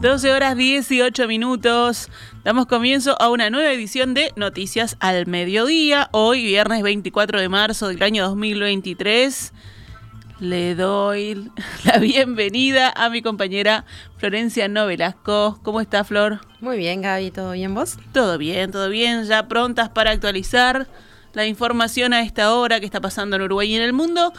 12 horas 18 minutos. Damos comienzo a una nueva edición de Noticias al Mediodía. Hoy, viernes 24 de marzo del año 2023. Le doy la bienvenida a mi compañera Florencia Novelasco. ¿Cómo está, Flor? Muy bien, Gaby. ¿Todo bien vos? Todo bien, todo bien. Ya prontas para actualizar la información a esta hora que está pasando en Uruguay y en el mundo.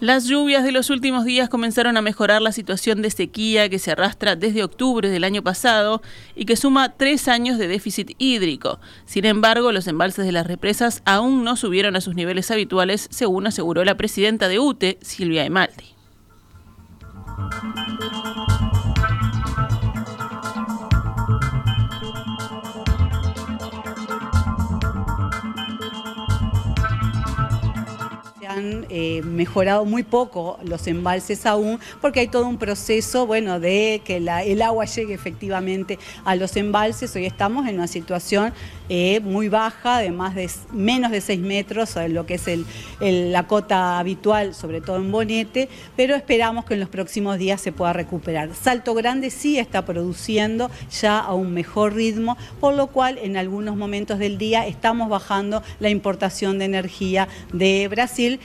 Las lluvias de los últimos días comenzaron a mejorar la situación de sequía que se arrastra desde octubre del año pasado y que suma tres años de déficit hídrico. Sin embargo, los embalses de las represas aún no subieron a sus niveles habituales, según aseguró la presidenta de UTE, Silvia Emaldi. Han eh, mejorado muy poco los embalses aún, porque hay todo un proceso, bueno, de que el agua llegue efectivamente a los embalses. Hoy estamos en una situación eh, muy baja, de más de menos de 6 metros, lo que es la cota habitual, sobre todo en Bonete, pero esperamos que en los próximos días se pueda recuperar. Salto Grande sí está produciendo ya a un mejor ritmo, por lo cual en algunos momentos del día estamos bajando la importación de energía de Brasil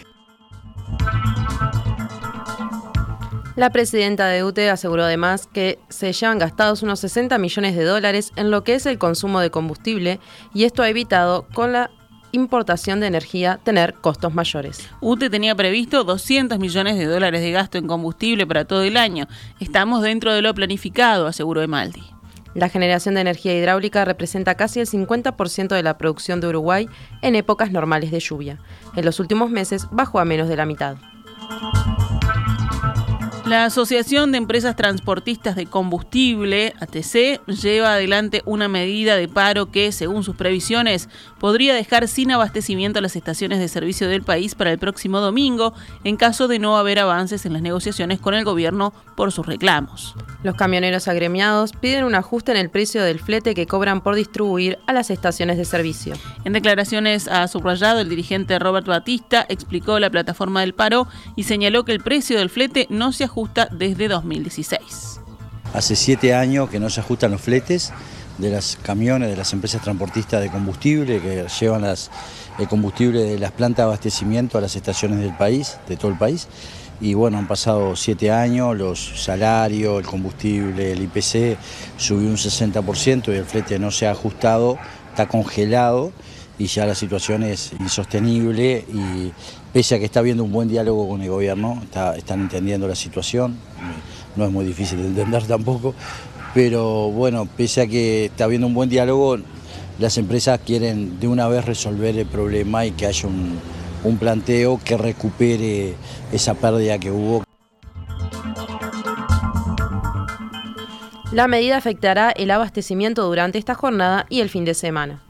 la presidenta de UTE aseguró además que se llevan gastados unos 60 millones de dólares en lo que es el consumo de combustible y esto ha evitado con la importación de energía tener costos mayores. UTE tenía previsto 200 millones de dólares de gasto en combustible para todo el año. Estamos dentro de lo planificado, aseguró Emaldi. La generación de energía hidráulica representa casi el 50% de la producción de Uruguay en épocas normales de lluvia. En los últimos meses bajó a menos de la mitad. La Asociación de Empresas Transportistas de Combustible, ATC, lleva adelante una medida de paro que, según sus previsiones, podría dejar sin abastecimiento a las estaciones de servicio del país para el próximo domingo en caso de no haber avances en las negociaciones con el gobierno por sus reclamos. Los camioneros agremiados piden un ajuste en el precio del flete que cobran por distribuir a las estaciones de servicio. En declaraciones a subrayado, el dirigente Robert Batista explicó la plataforma del paro y señaló que el precio del flete no se ajusta desde 2016. Hace siete años que no se ajustan los fletes de las camiones, de las empresas transportistas de combustible que llevan el combustible de las plantas de abastecimiento a las estaciones del país, de todo el país. Y bueno, han pasado siete años, los salarios, el combustible, el IPC subió un 60% y el flete no se ha ajustado, está congelado y ya la situación es insostenible y pese a que está habiendo un buen diálogo con el gobierno, están entendiendo la situación, no es muy difícil de entender tampoco, pero bueno, pese a que está habiendo un buen diálogo, las empresas quieren de una vez resolver el problema y que haya un, un planteo que recupere esa pérdida que hubo. La medida afectará el abastecimiento durante esta jornada y el fin de semana.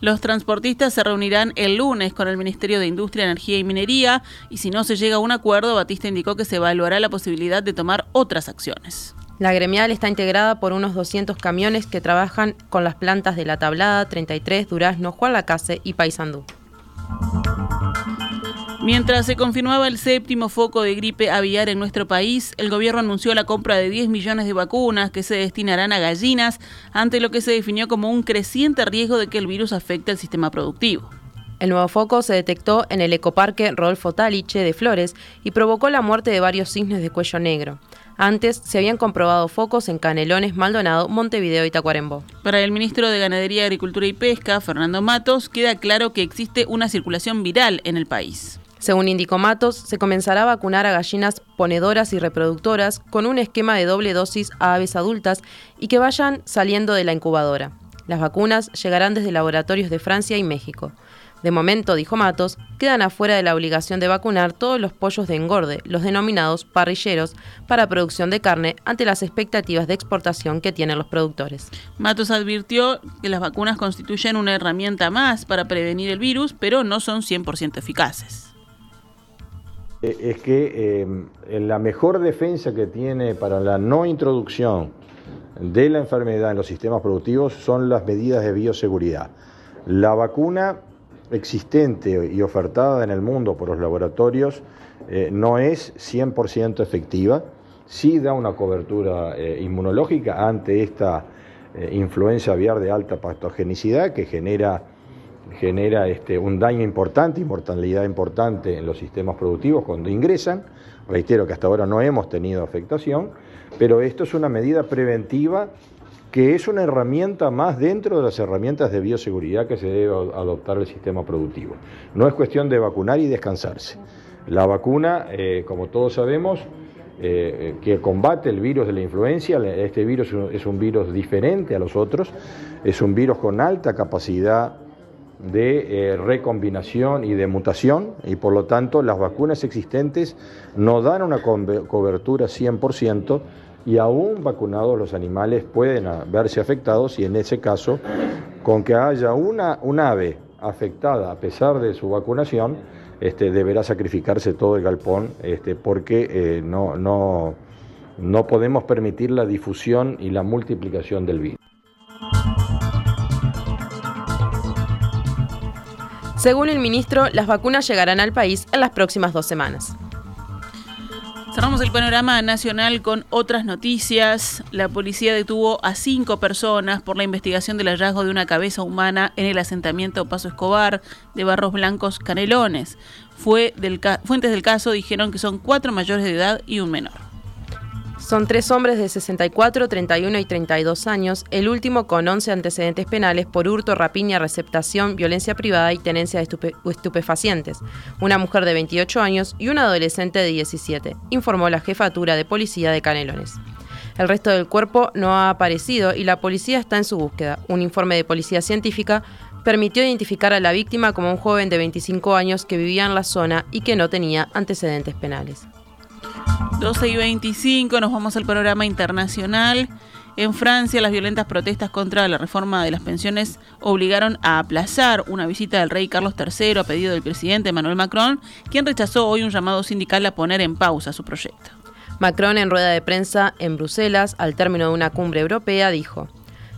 Los transportistas se reunirán el lunes con el Ministerio de Industria, Energía y Minería y si no se llega a un acuerdo, Batista indicó que se evaluará la posibilidad de tomar otras acciones. La gremial está integrada por unos 200 camiones que trabajan con las plantas de La Tablada, 33, Durazno, Juan Lacase y Paysandú. Mientras se confirmaba el séptimo foco de gripe aviar en nuestro país, el gobierno anunció la compra de 10 millones de vacunas que se destinarán a gallinas ante lo que se definió como un creciente riesgo de que el virus afecte al sistema productivo. El nuevo foco se detectó en el ecoparque Rodolfo Taliche de Flores y provocó la muerte de varios cisnes de cuello negro. Antes se habían comprobado focos en Canelones, Maldonado, Montevideo y Tacuarembó. Para el ministro de Ganadería, Agricultura y Pesca, Fernando Matos, queda claro que existe una circulación viral en el país. Según indicó Matos, se comenzará a vacunar a gallinas ponedoras y reproductoras con un esquema de doble dosis a aves adultas y que vayan saliendo de la incubadora. Las vacunas llegarán desde laboratorios de Francia y México. De momento, dijo Matos, quedan afuera de la obligación de vacunar todos los pollos de engorde, los denominados parrilleros, para producción de carne ante las expectativas de exportación que tienen los productores. Matos advirtió que las vacunas constituyen una herramienta más para prevenir el virus, pero no son 100% eficaces. Eh, es que eh, la mejor defensa que tiene para la no introducción de la enfermedad en los sistemas productivos son las medidas de bioseguridad. La vacuna existente y ofertada en el mundo por los laboratorios eh, no es 100% efectiva, sí da una cobertura eh, inmunológica ante esta influencia aviar de alta patogenicidad que genera, genera este, un daño importante y mortalidad importante en los sistemas productivos cuando ingresan. Reitero que hasta ahora no hemos tenido afectación, pero esto es una medida preventiva que es una herramienta más dentro de las herramientas de bioseguridad que se debe adoptar el sistema productivo. No es cuestión de vacunar y descansarse. La vacuna, eh, como todos sabemos, eh, que combate el virus de la influencia, este virus es un virus diferente a los otros, es un virus con alta capacidad de eh, recombinación y de mutación y por lo tanto las vacunas existentes no dan una cobertura 100%, y aún vacunados los animales pueden verse afectados y en ese caso, con que haya una, un ave afectada a pesar de su vacunación, este, deberá sacrificarse todo el galpón este, porque eh, no, no, no podemos permitir la difusión y la multiplicación del virus. Según el ministro, las vacunas llegarán al país en las próximas dos semanas. Cerramos el panorama nacional con otras noticias. La policía detuvo a cinco personas por la investigación del hallazgo de una cabeza humana en el asentamiento Paso Escobar de Barros Blancos Canelones. Fue del fuentes del caso dijeron que son cuatro mayores de edad y un menor. Son tres hombres de 64, 31 y 32 años, el último con 11 antecedentes penales por hurto, rapiña, receptación, violencia privada y tenencia de estupefacientes, una mujer de 28 años y un adolescente de 17, informó la jefatura de policía de Canelones. El resto del cuerpo no ha aparecido y la policía está en su búsqueda. Un informe de policía científica permitió identificar a la víctima como un joven de 25 años que vivía en la zona y que no tenía antecedentes penales. 12 y 25, nos vamos al programa internacional. En Francia, las violentas protestas contra la reforma de las pensiones obligaron a aplazar una visita del rey Carlos III a pedido del presidente Emmanuel Macron, quien rechazó hoy un llamado sindical a poner en pausa su proyecto. Macron, en rueda de prensa en Bruselas, al término de una cumbre europea, dijo,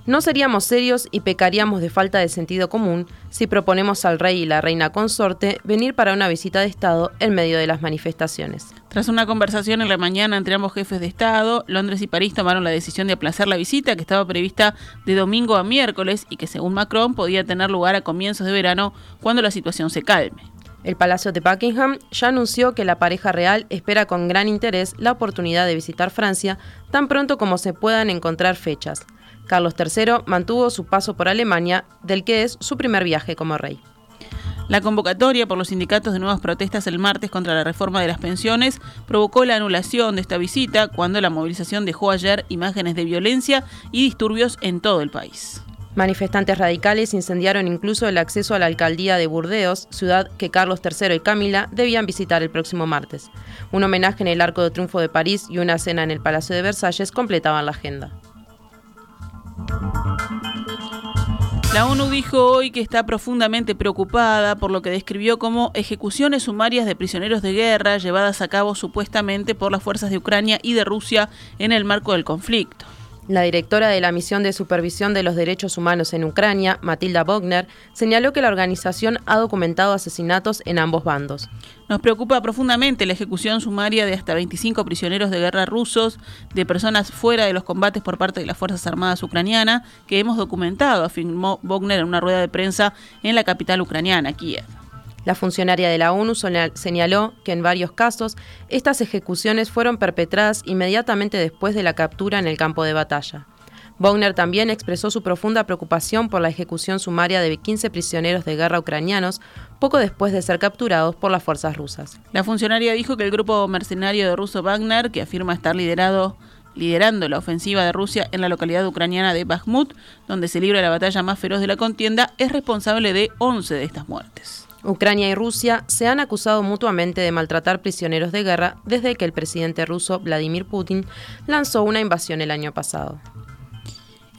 no seríamos serios y pecaríamos de falta de sentido común si proponemos al rey y la reina consorte venir para una visita de Estado en medio de las manifestaciones. Tras una conversación en la mañana entre ambos jefes de Estado, Londres y París tomaron la decisión de aplazar la visita que estaba prevista de domingo a miércoles y que según Macron podía tener lugar a comienzos de verano cuando la situación se calme. El Palacio de Buckingham ya anunció que la pareja real espera con gran interés la oportunidad de visitar Francia tan pronto como se puedan encontrar fechas. Carlos III mantuvo su paso por Alemania, del que es su primer viaje como rey. La convocatoria por los sindicatos de nuevas protestas el martes contra la reforma de las pensiones provocó la anulación de esta visita cuando la movilización dejó ayer imágenes de violencia y disturbios en todo el país. Manifestantes radicales incendiaron incluso el acceso a la alcaldía de Burdeos, ciudad que Carlos III y Camila debían visitar el próximo martes. Un homenaje en el Arco de Triunfo de París y una cena en el Palacio de Versalles completaban la agenda. La ONU dijo hoy que está profundamente preocupada por lo que describió como ejecuciones sumarias de prisioneros de guerra llevadas a cabo supuestamente por las fuerzas de Ucrania y de Rusia en el marco del conflicto. La directora de la Misión de Supervisión de los Derechos Humanos en Ucrania, Matilda Bogner, señaló que la organización ha documentado asesinatos en ambos bandos. Nos preocupa profundamente la ejecución sumaria de hasta 25 prisioneros de guerra rusos, de personas fuera de los combates por parte de las Fuerzas Armadas ucranianas, que hemos documentado, afirmó Bogner en una rueda de prensa en la capital ucraniana, Kiev. La funcionaria de la ONU señaló que en varios casos estas ejecuciones fueron perpetradas inmediatamente después de la captura en el campo de batalla. Wagner también expresó su profunda preocupación por la ejecución sumaria de 15 prisioneros de guerra ucranianos poco después de ser capturados por las fuerzas rusas. La funcionaria dijo que el grupo mercenario de ruso Wagner, que afirma estar liderando la ofensiva de Rusia en la localidad ucraniana de Bakhmut, donde se libra la batalla más feroz de la contienda, es responsable de 11 de estas muertes. Ucrania y Rusia se han acusado mutuamente de maltratar prisioneros de guerra desde que el presidente ruso Vladimir Putin lanzó una invasión el año pasado.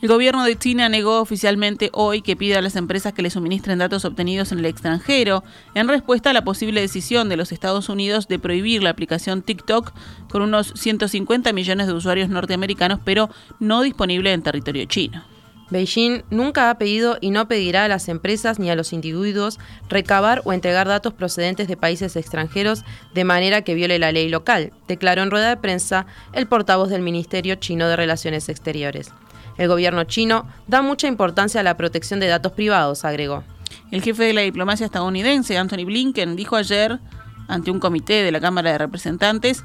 El gobierno de China negó oficialmente hoy que pida a las empresas que le suministren datos obtenidos en el extranjero en respuesta a la posible decisión de los Estados Unidos de prohibir la aplicación TikTok con unos 150 millones de usuarios norteamericanos, pero no disponible en territorio chino. Beijing nunca ha pedido y no pedirá a las empresas ni a los individuos recabar o entregar datos procedentes de países extranjeros de manera que viole la ley local, declaró en rueda de prensa el portavoz del Ministerio chino de Relaciones Exteriores. El gobierno chino da mucha importancia a la protección de datos privados, agregó. El jefe de la diplomacia estadounidense, Anthony Blinken, dijo ayer ante un comité de la Cámara de Representantes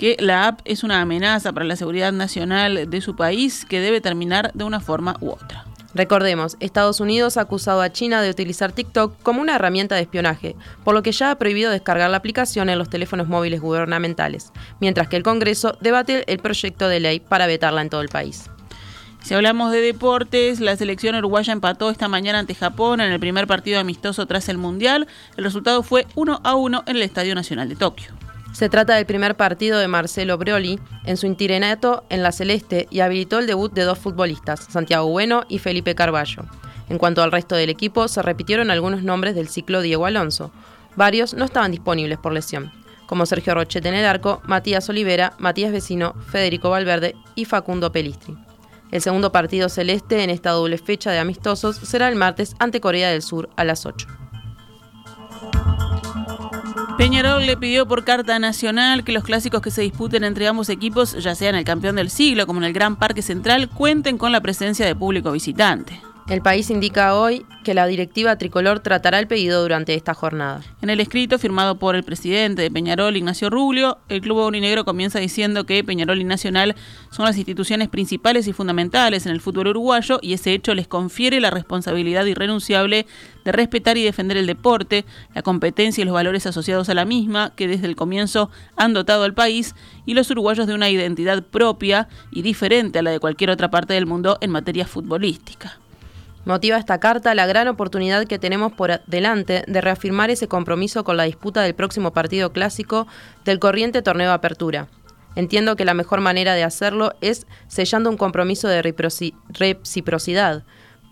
que la app es una amenaza para la seguridad nacional de su país que debe terminar de una forma u otra. Recordemos, Estados Unidos ha acusado a China de utilizar TikTok como una herramienta de espionaje, por lo que ya ha prohibido descargar la aplicación en los teléfonos móviles gubernamentales, mientras que el Congreso debate el proyecto de ley para vetarla en todo el país. Si hablamos de deportes, la selección uruguaya empató esta mañana ante Japón en el primer partido amistoso tras el Mundial. El resultado fue 1 a 1 en el Estadio Nacional de Tokio. Se trata del primer partido de Marcelo Brioli en su intirenato en la Celeste y habilitó el debut de dos futbolistas, Santiago Bueno y Felipe Carballo. En cuanto al resto del equipo, se repitieron algunos nombres del ciclo Diego Alonso. Varios no estaban disponibles por lesión, como Sergio Rochete en el arco, Matías Olivera, Matías Vecino, Federico Valverde y Facundo Pelistri. El segundo partido celeste en esta doble fecha de amistosos será el martes ante Corea del Sur a las 8. Peñarol le pidió por carta nacional que los clásicos que se disputen entre ambos equipos, ya sea en el campeón del siglo como en el Gran Parque Central, cuenten con la presencia de público visitante. El país indica hoy que la directiva tricolor tratará el pedido durante esta jornada. En el escrito firmado por el presidente de Peñarol, Ignacio Rubio, el Club Aurinegro comienza diciendo que Peñarol y Nacional son las instituciones principales y fundamentales en el fútbol uruguayo y ese hecho les confiere la responsabilidad irrenunciable de respetar y defender el deporte, la competencia y los valores asociados a la misma que desde el comienzo han dotado al país y los uruguayos de una identidad propia y diferente a la de cualquier otra parte del mundo en materia futbolística. Motiva esta carta la gran oportunidad que tenemos por delante de reafirmar ese compromiso con la disputa del próximo partido clásico del corriente torneo Apertura. Entiendo que la mejor manera de hacerlo es sellando un compromiso de reciprocidad,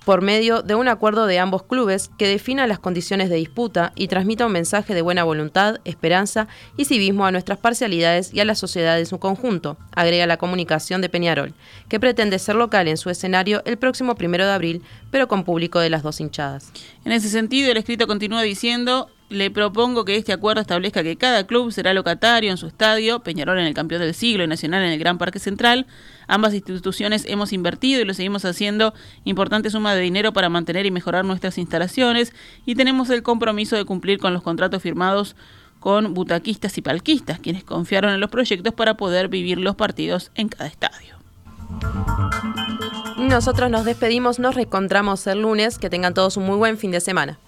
por medio de un acuerdo de ambos clubes que defina las condiciones de disputa y transmita un mensaje de buena voluntad, esperanza y civismo a nuestras parcialidades y a la sociedad en su conjunto, agrega la comunicación de Peñarol, que pretende ser local en su escenario el próximo primero de abril, pero con público de las dos hinchadas. En ese sentido, el escrito continúa diciendo le propongo que este acuerdo establezca que cada club será locatario en su estadio, Peñarol en el campeón del siglo y Nacional en el Gran Parque Central. Ambas instituciones hemos invertido y lo seguimos haciendo importante suma de dinero para mantener y mejorar nuestras instalaciones y tenemos el compromiso de cumplir con los contratos firmados con butaquistas y palquistas, quienes confiaron en los proyectos para poder vivir los partidos en cada estadio. Nosotros nos despedimos, nos reencontramos el lunes, que tengan todos un muy buen fin de semana.